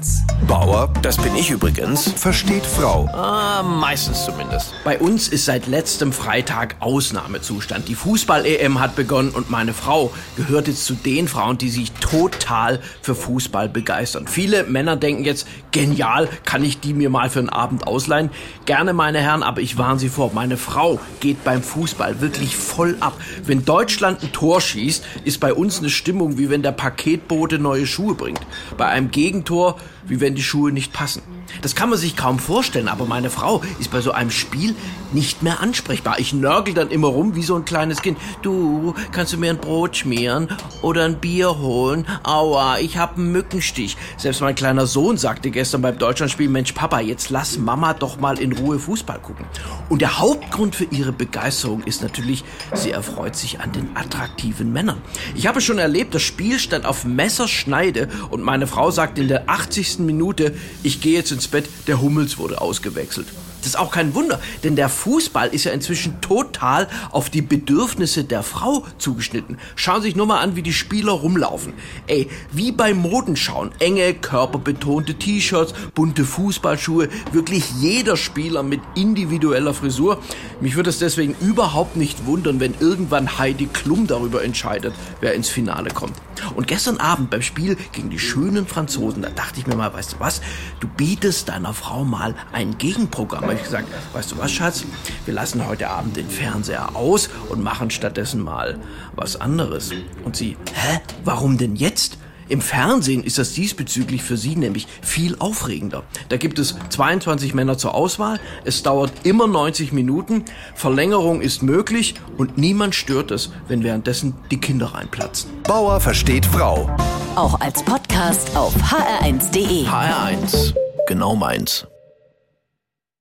HR1. Bauer, das bin ich übrigens, versteht Frau. Ah, meistens zumindest. Bei uns ist seit letztem Freitag Ausnahmezustand. Die Fußball-EM hat begonnen und meine Frau gehört jetzt zu den Frauen, die sich total für Fußball begeistern. Viele Männer denken jetzt, genial, kann ich die mir mal für einen Abend ausleihen? Gerne, meine Herren, aber ich warne Sie vor, meine Frau geht beim Fußball wirklich voll ab. Wenn Deutschland ein Tor schießt, ist bei uns eine Stimmung, wie wenn der Paketbote neue Schuhe bringt. Bei einem Gegentor, wie wenn die Schuhe nicht passen. Das kann man sich kaum vorstellen, aber meine Frau ist bei so einem Spiel nicht mehr ansprechbar. Ich nörgel dann immer rum wie so ein kleines Kind. Du, kannst du mir ein Brot schmieren oder ein Bier holen? Aua, ich hab einen Mückenstich. Selbst mein kleiner Sohn sagte gestern beim Deutschlandspiel, Mensch Papa, jetzt lass Mama doch mal in Ruhe Fußball gucken. Und der Hauptgrund für ihre Begeisterung ist natürlich, sie erfreut sich an den attraktiven Männern. Ich habe schon erlebt, das Spiel stand auf Messerschneide und meine Frau sagt in der 80. Minute, ich gehe jetzt ins Bett, der Hummels wurde ausgewechselt. Das ist auch kein Wunder, denn der Fußball ist ja inzwischen total auf die Bedürfnisse der Frau zugeschnitten. Schauen Sie sich nur mal an, wie die Spieler rumlaufen. Ey, wie beim Modenschauen. Enge, körperbetonte T-Shirts, bunte Fußballschuhe, wirklich jeder Spieler mit individueller Frisur. Mich würde es deswegen überhaupt nicht wundern, wenn irgendwann Heidi Klum darüber entscheidet, wer ins Finale kommt. Und gestern Abend beim Spiel gegen die schönen Franzosen, da dachte ich mir mal, weißt du was, du bietest deiner Frau mal ein Gegenprogramm habe ich gesagt, weißt du was, Schatz? Wir lassen heute Abend den Fernseher aus und machen stattdessen mal was anderes. Und sie, hä? Warum denn jetzt? Im Fernsehen ist das diesbezüglich für sie nämlich viel aufregender. Da gibt es 22 Männer zur Auswahl, es dauert immer 90 Minuten, Verlängerung ist möglich und niemand stört es, wenn währenddessen die Kinder reinplatzen. Bauer versteht Frau. Auch als Podcast auf hr1.de. HR1, genau meins.